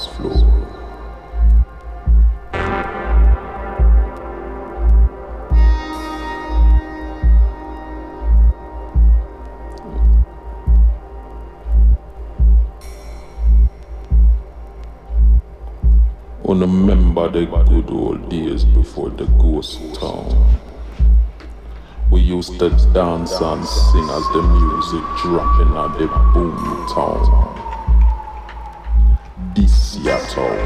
dance floor. remember the good old days before the ghost town. We used to dance and sing as the music dropping at the boom town. This Seattle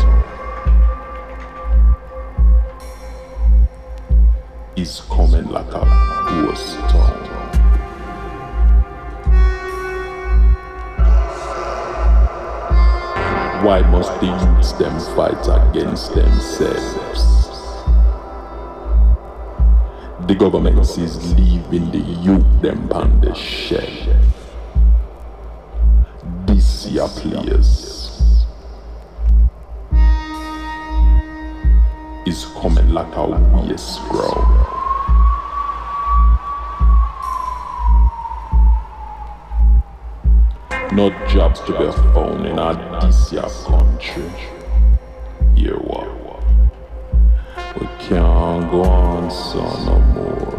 is coming like a ghost town. Why must the youths them fight against themselves? The government is leaving the youth them on the shelf. This year players like a waste grow. No jobs to be found in our year country. Hear what? We can't go on so no more.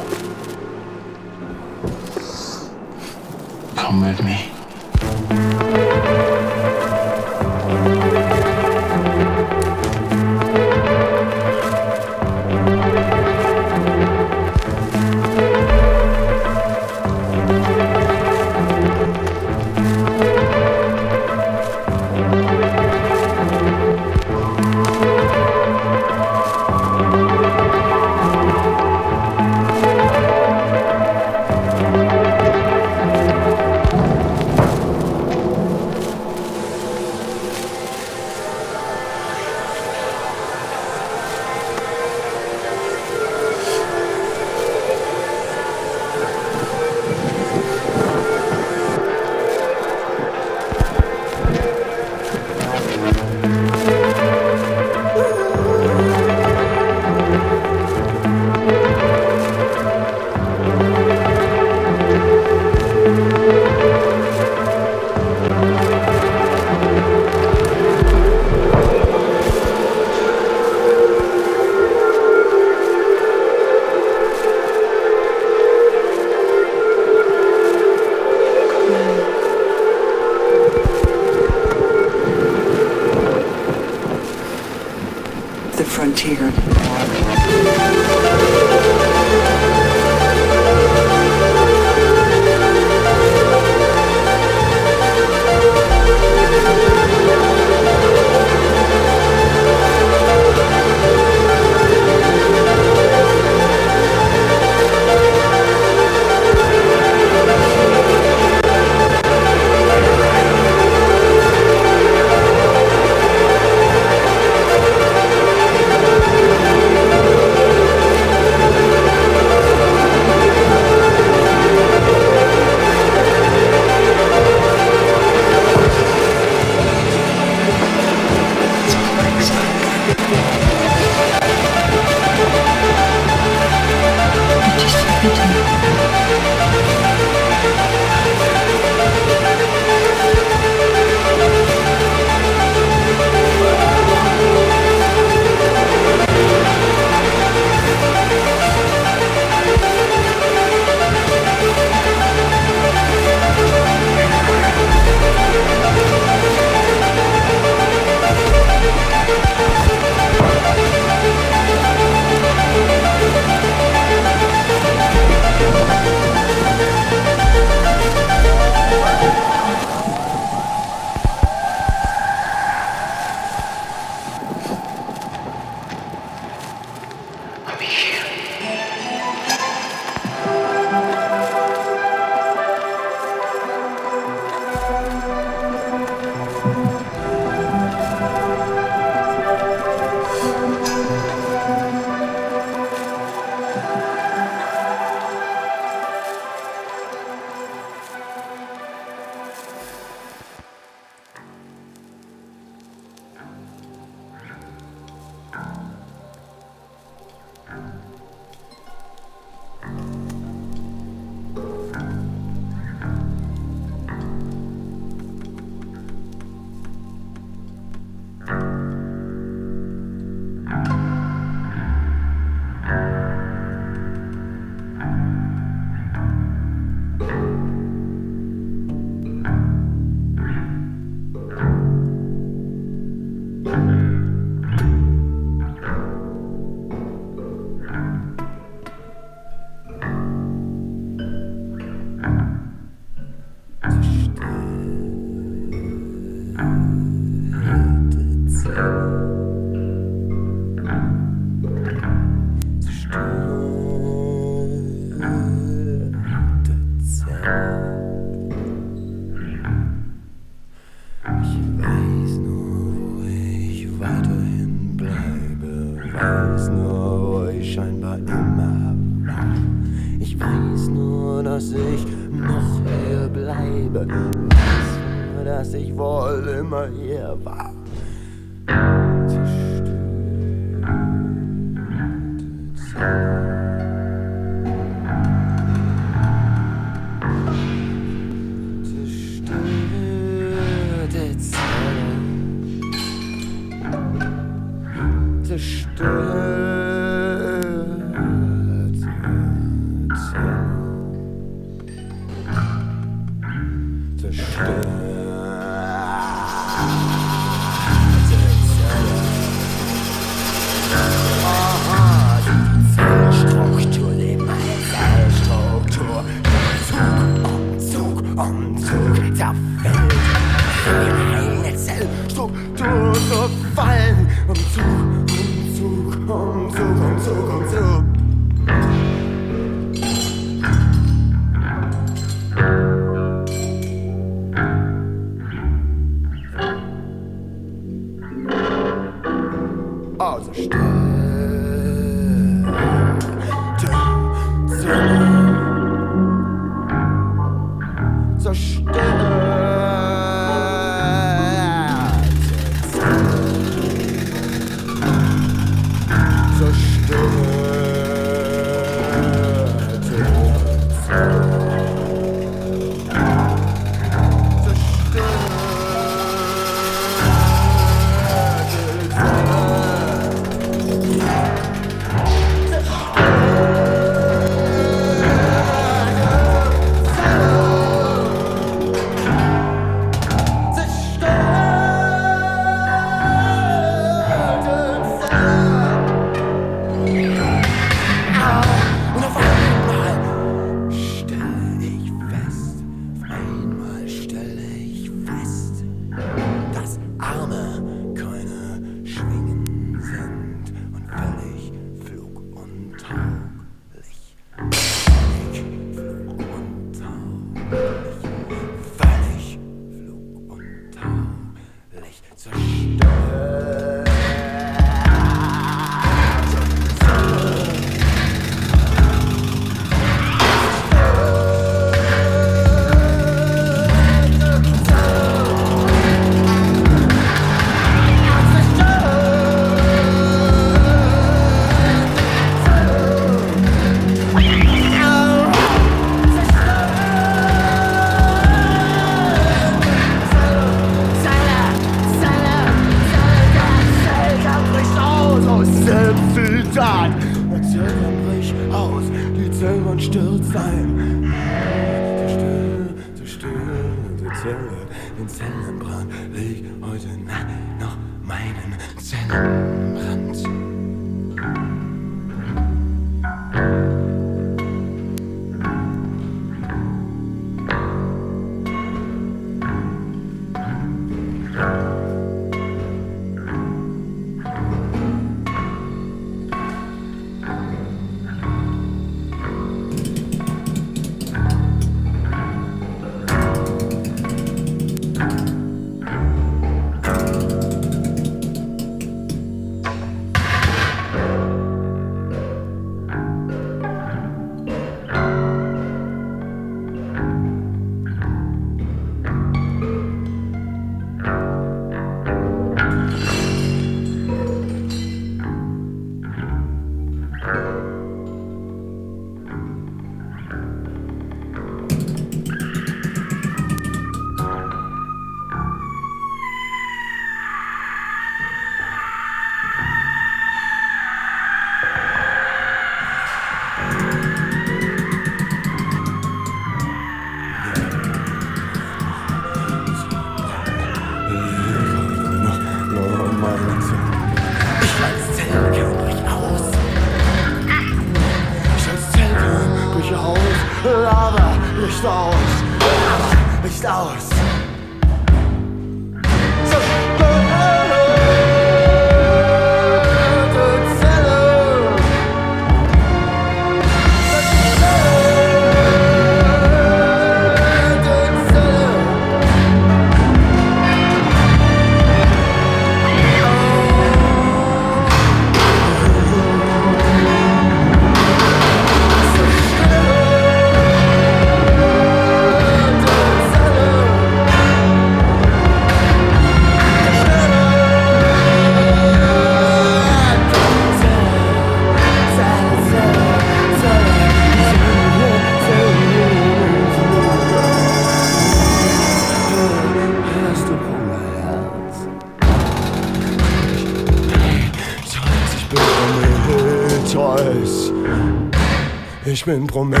Ich bin Prometheus.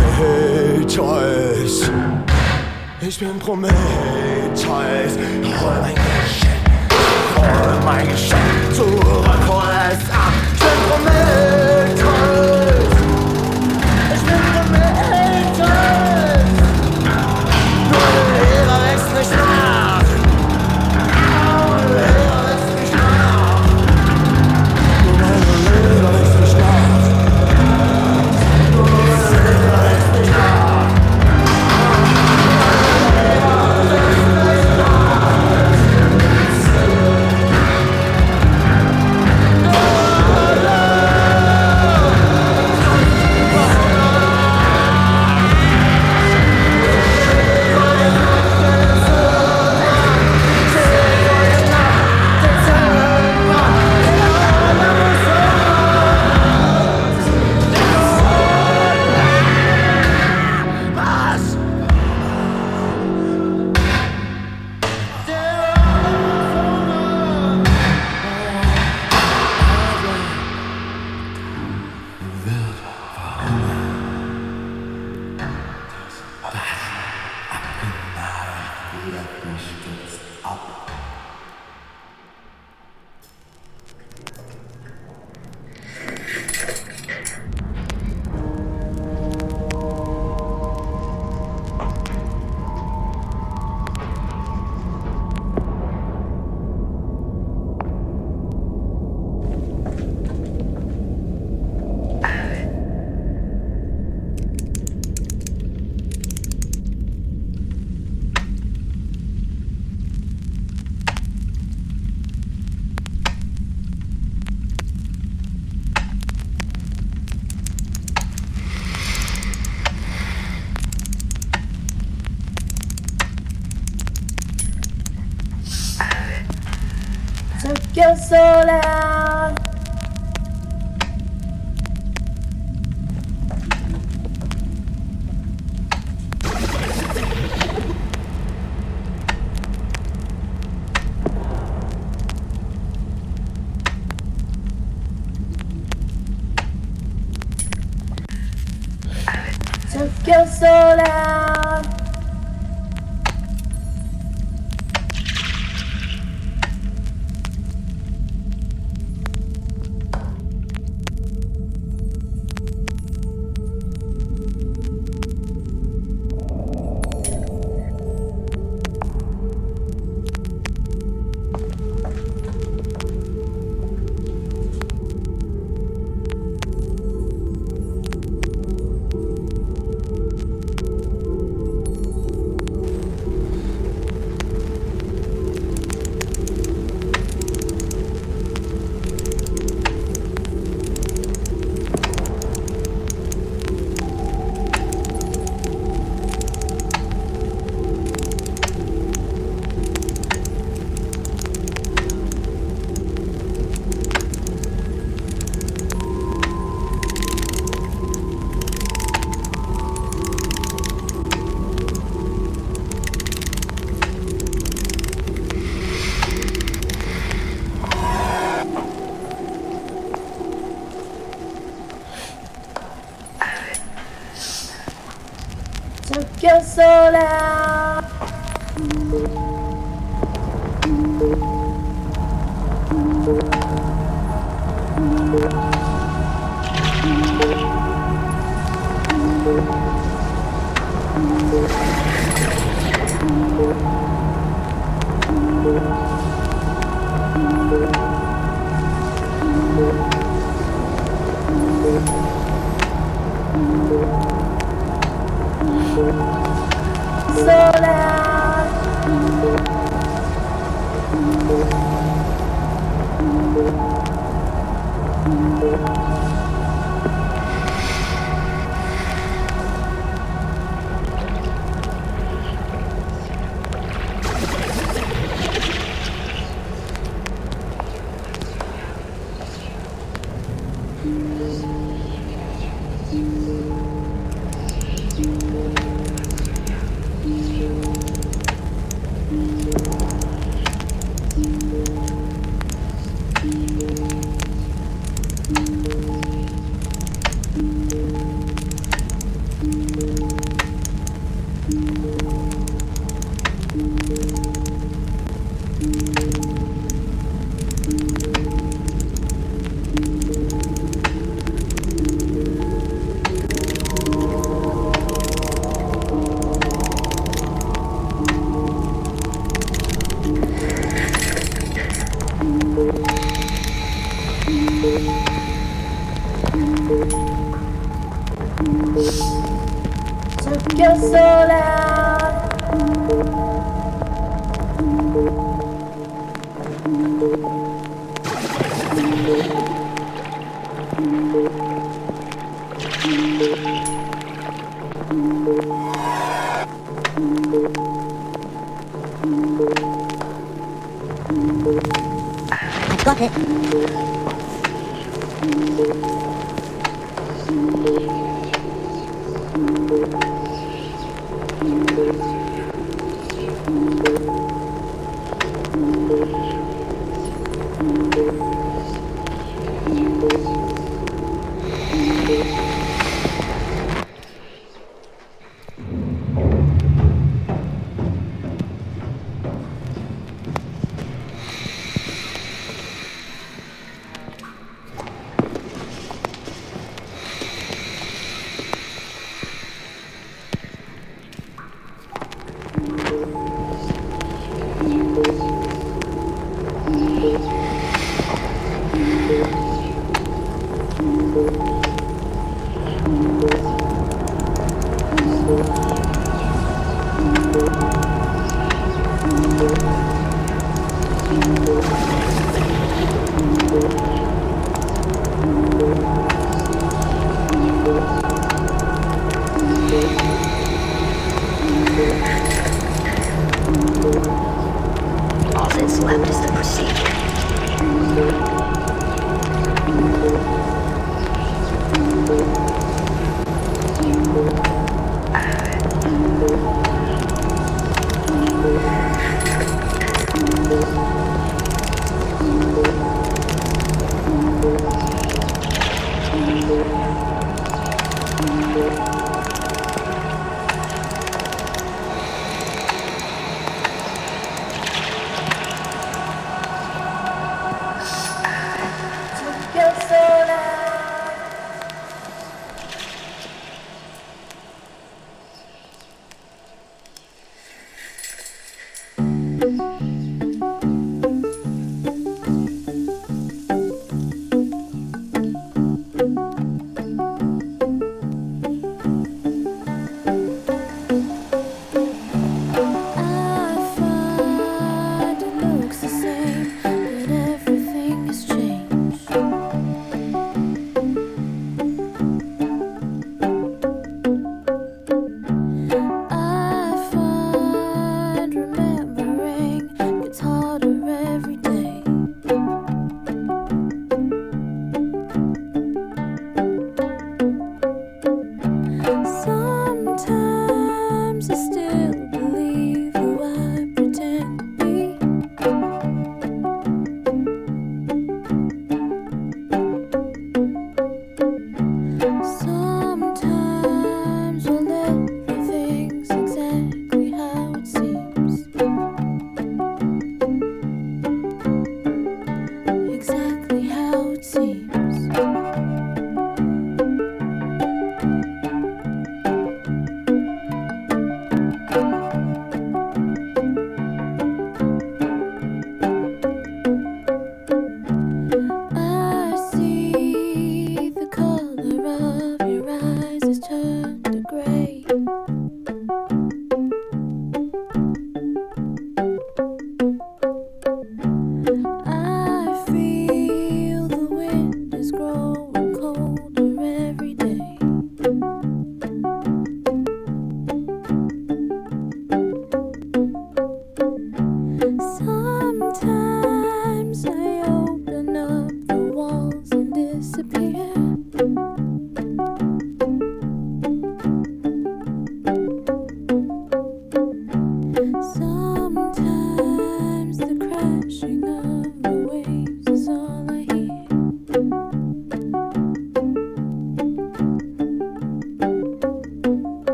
Ich bin Prometheus.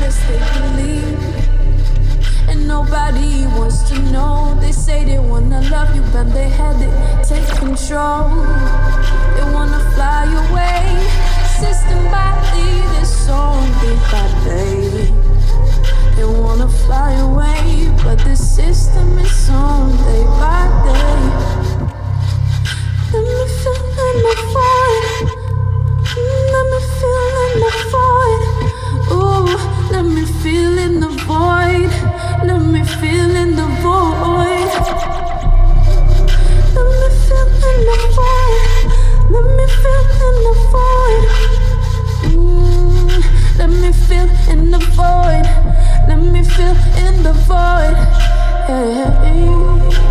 hardest they believe. And nobody wants to know. They say they wanna love you, but they had it. Take control. They wanna fly away. System by lead is so deep by baby. They wanna fly away, but the system is on day by day. Let me feel, let me fall. Let me feel, let me fall. Ooh. Let me feel in the void. Let me feel in the void. Let me feel in the void. Let me feel mm, in the void. Let me feel in the void. Let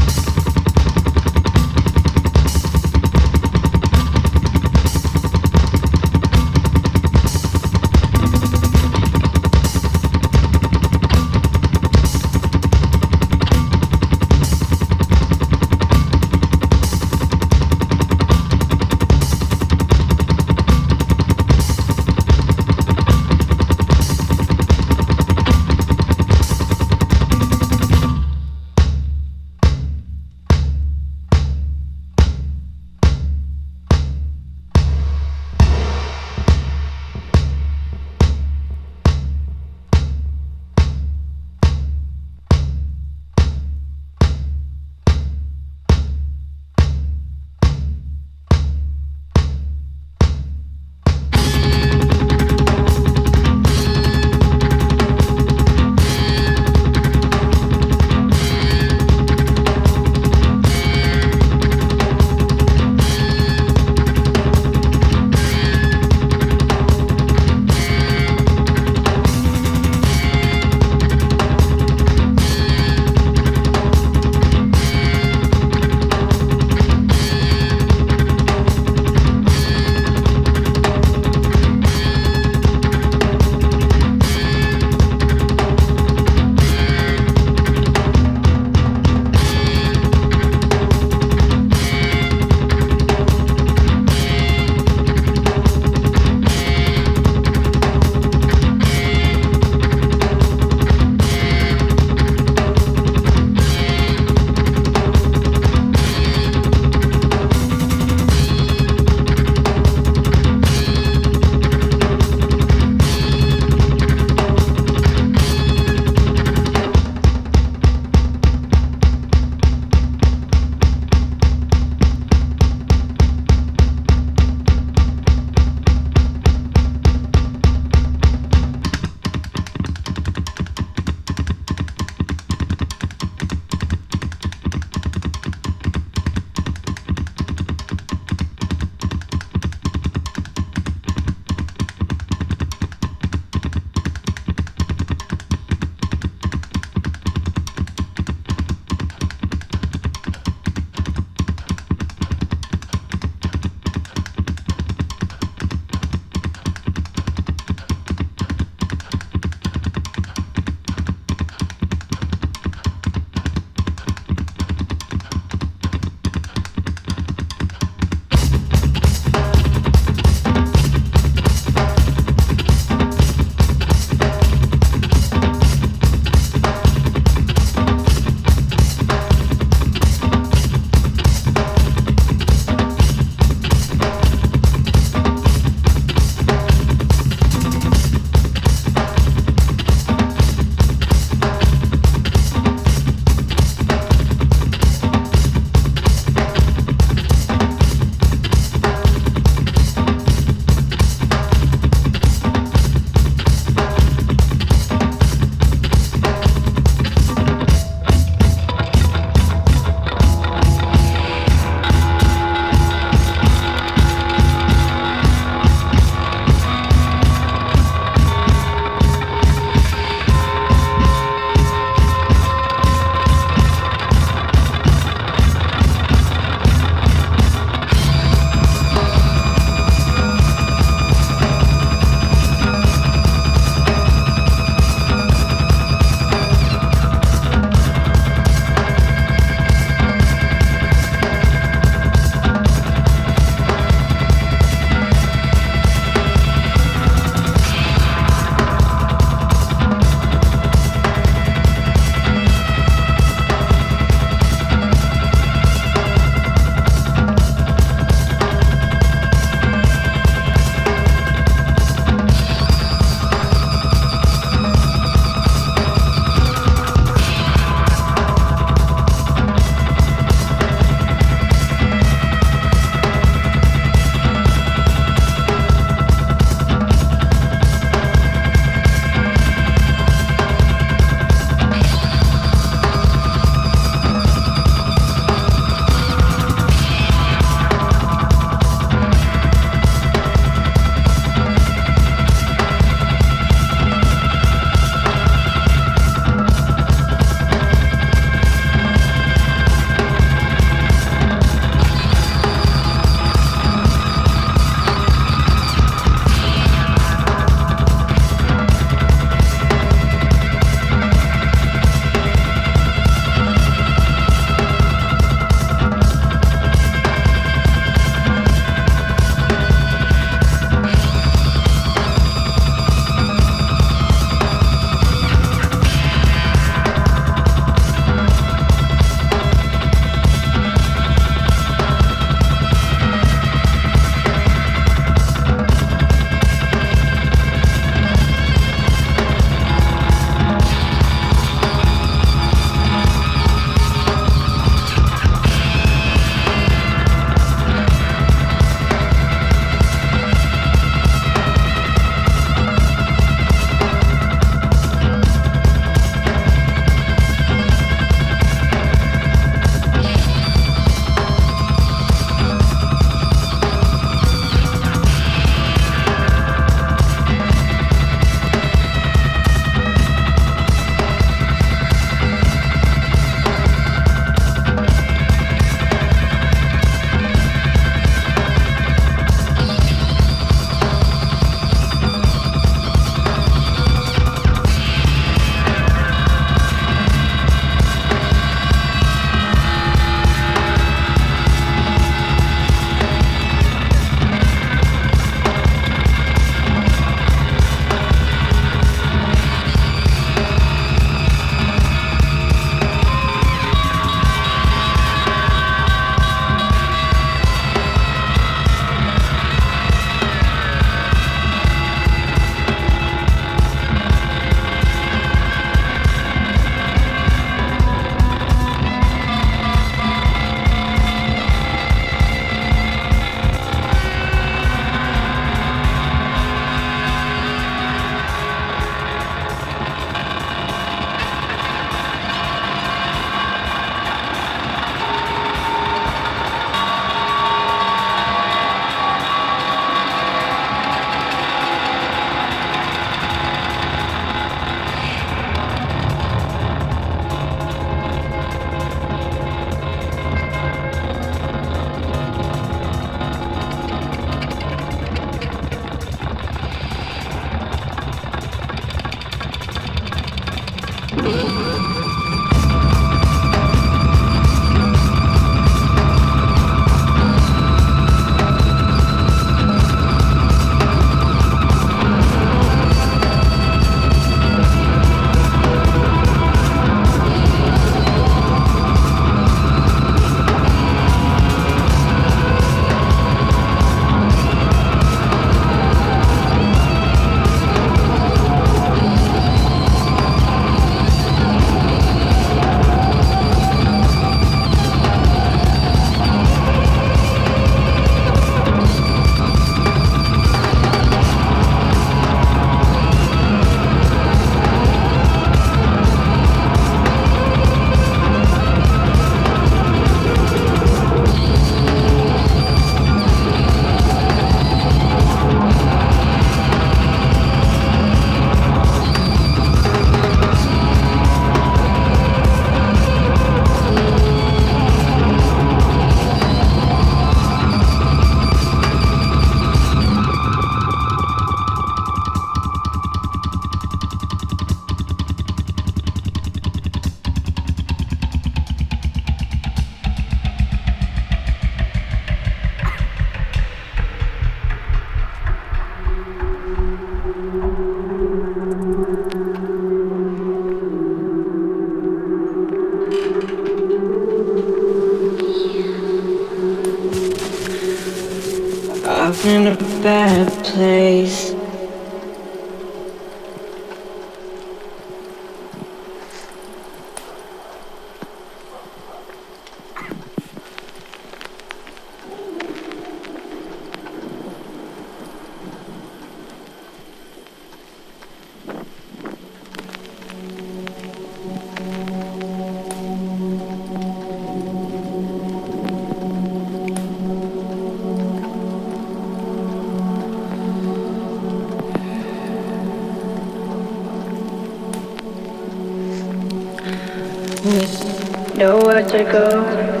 nowhere to go.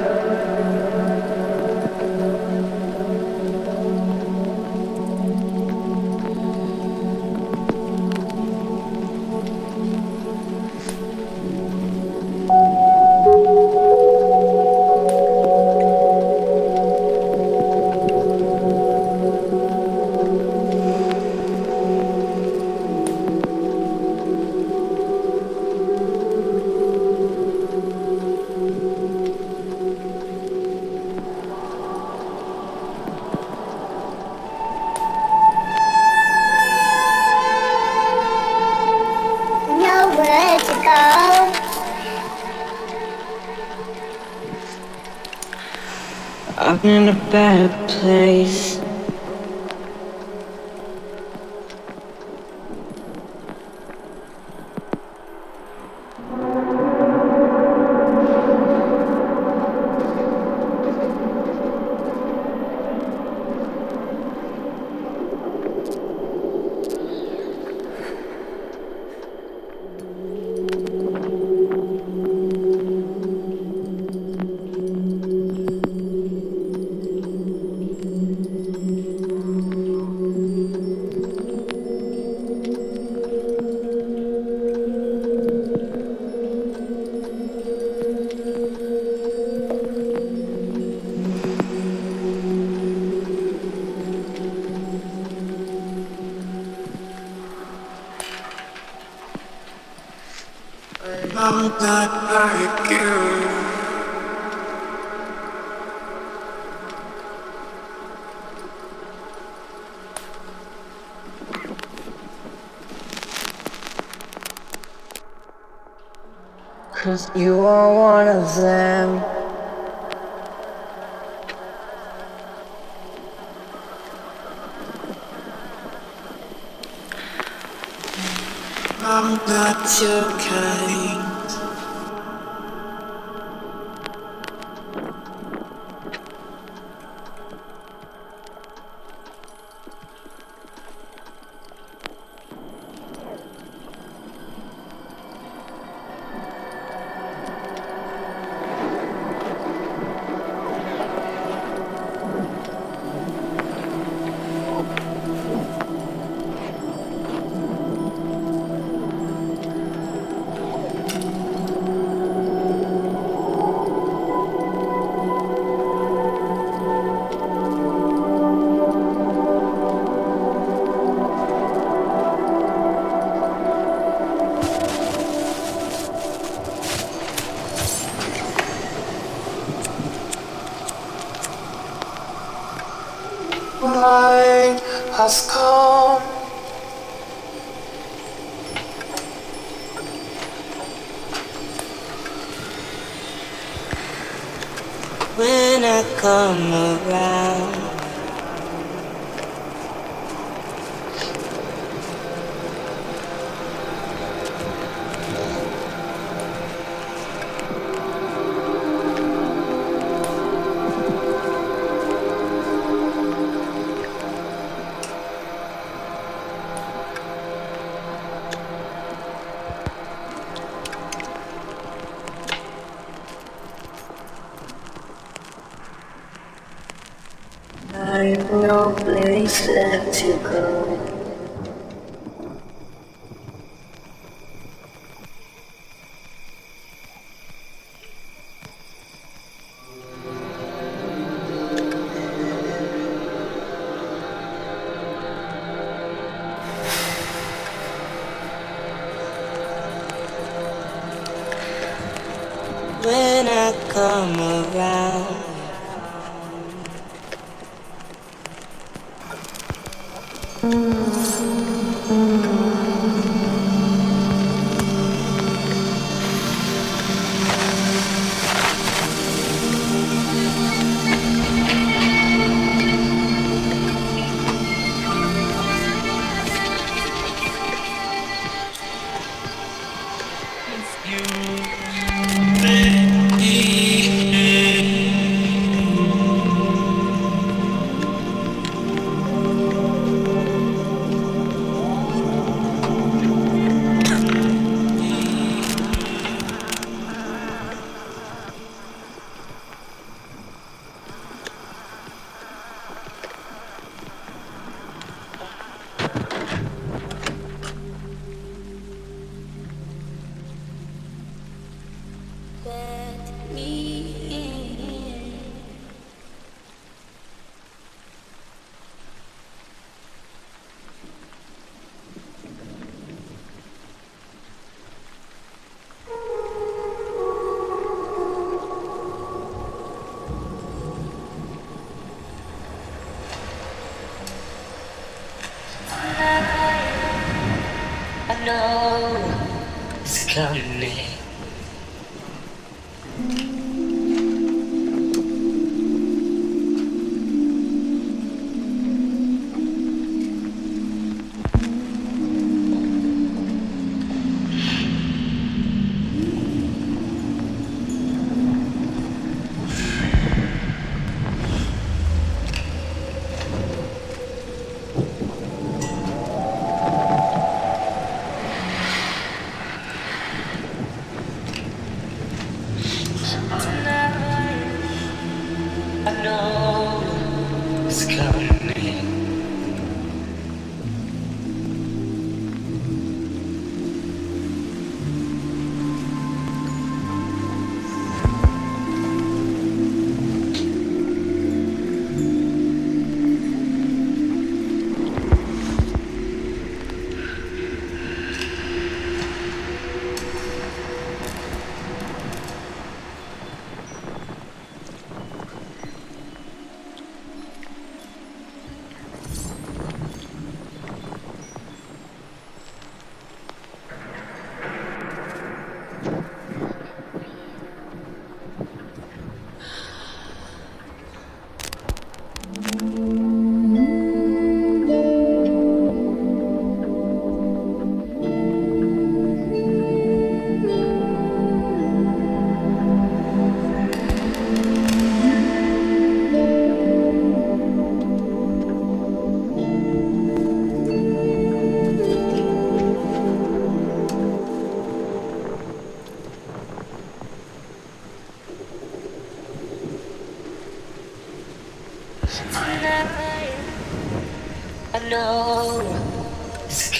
I'm casa.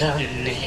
Tonight,